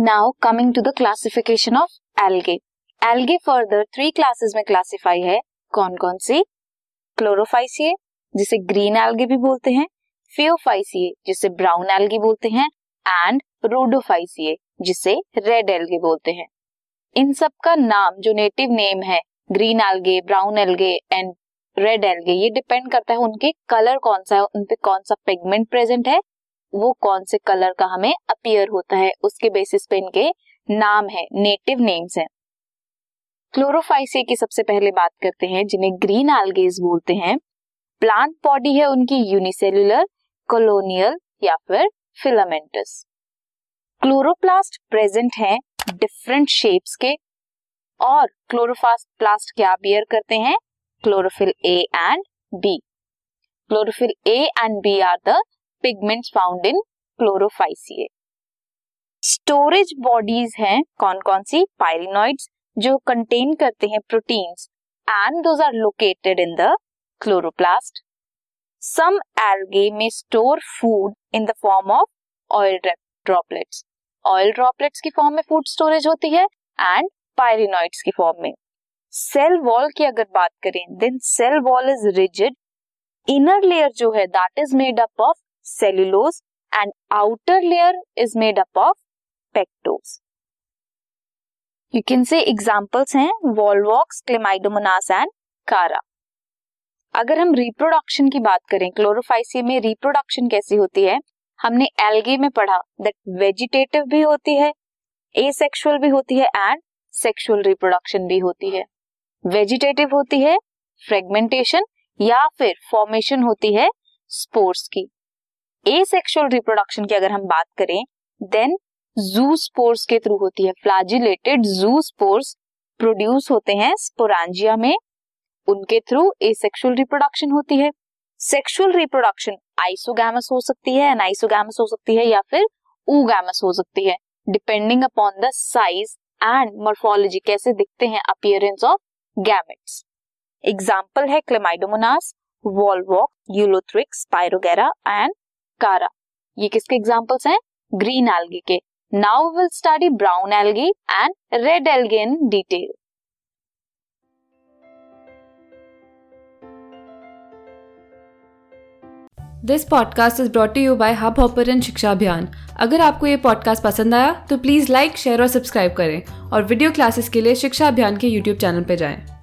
Now coming to the classification of algae algae further three classes में classify है. कौन कौन सी? क्लोरोफाइसिए जिसे ग्रीन एल्गे भी बोलते हैं. फियोफाइसिए जिसे ब्राउन एल्गे बोलते हैं. एंड रोडोफाइसिए जिसे रेड एल्गे बोलते हैं. इन सब का नाम, जो नेटिव नेम है green algae brown algae and red algae ये डिपेंड करता है उनके कलर कौन सा है, उनपे कौन सा पिगमेंट प्रेजेंट है. वो कौन से कलर का हमें अपियर होता है, उसके बेसिस पे इनके नाम है नेटिव नेम्स हैं। क्लोरोफाइसिया की सबसे पहले बात करते हैं, जिन्हें ग्रीन एल्गेज बोलते हैं। प्लांट बॉडी है उनकी यूनिसेल्युलर कॉलोनियल या फिर फिलामेंटस क्लोरोप्लास्ट प्रेजेंट है डिफरेंट शेप्स के। और क्लोरोफास्ट प्लास्ट क्या बियर करते हैं? Chlorophyll A and B chlorophyll A and B are the pigments found in chlorophyceae storage bodies हैं कौन कौन सी? पायरिनॉइड्स जो कंटेन करते हैं proteins and those are located in the chloroplast some algae में store food in the form of oil droplets oil droplets की form में फ़ूड स्टोरेज होती है एंड पायरिनॉइड्स की फॉर्म में. सेल वॉल की अगर बात करें then cell wall is rigid inner layer जो है that is made up of cellulose and outer layer is made up of pectose you can say examples हैं वॉलवॉक्स क्लेमाइडोमोनास एंड कारा अगर हम reproduction की बात करें क्लोरोफाइसी में reproduction कैसी होती है? हमने एल्गे में पढ़ा दैट वेजिटेटिव भी होती है एसेक्सुअल भी होती है एंड सेक्सुअल रिप्रोडक्शन भी होती है। वेजिटेटिव होती है फ्रेगमेंटेशन या फिर फॉर्मेशन होती है स्पोर्स की। ए सेक्शुअल रिप्रोडक्शन की अगर हम बात करें देन जू स्पोर्स के थ्रू होती है। फ्लैजिलेटेड जू स्पोर्स प्रोड्यूस होते हैं स्पोरांजिया में। उनके थ्रू ए सेक्शुअल रिप्रोडक्शन होती है। सेक्सुअल रिप्रोडक्शन आइसोगैमस हो सकती है एनाइसोगैमस हो सकती है या फिर ऊगैमस हो सकती है। Depending upon the size and morphology कैसे दिखते हैं अपियरेंस ऑफ़ गैमेट्स एग्ज़ाम्पल है Chlamydomonas Volvox Ulothrix Spirogyra and Chara. ये किसके एग्जाम्पल्स हैं? ग्रीन एल्गी के। Now will study brown algae and red algae in detail this podcast is brought you by hub hopper Shiksha Abhiyan अगर आपको ये podcast पसंद आया तो प्लीज़ लाइक शेयर और सब्सक्राइब करें और वीडियो क्लासेस के लिए शिक्षा अभियान के यूट्यूब चैनल पर जाएँ।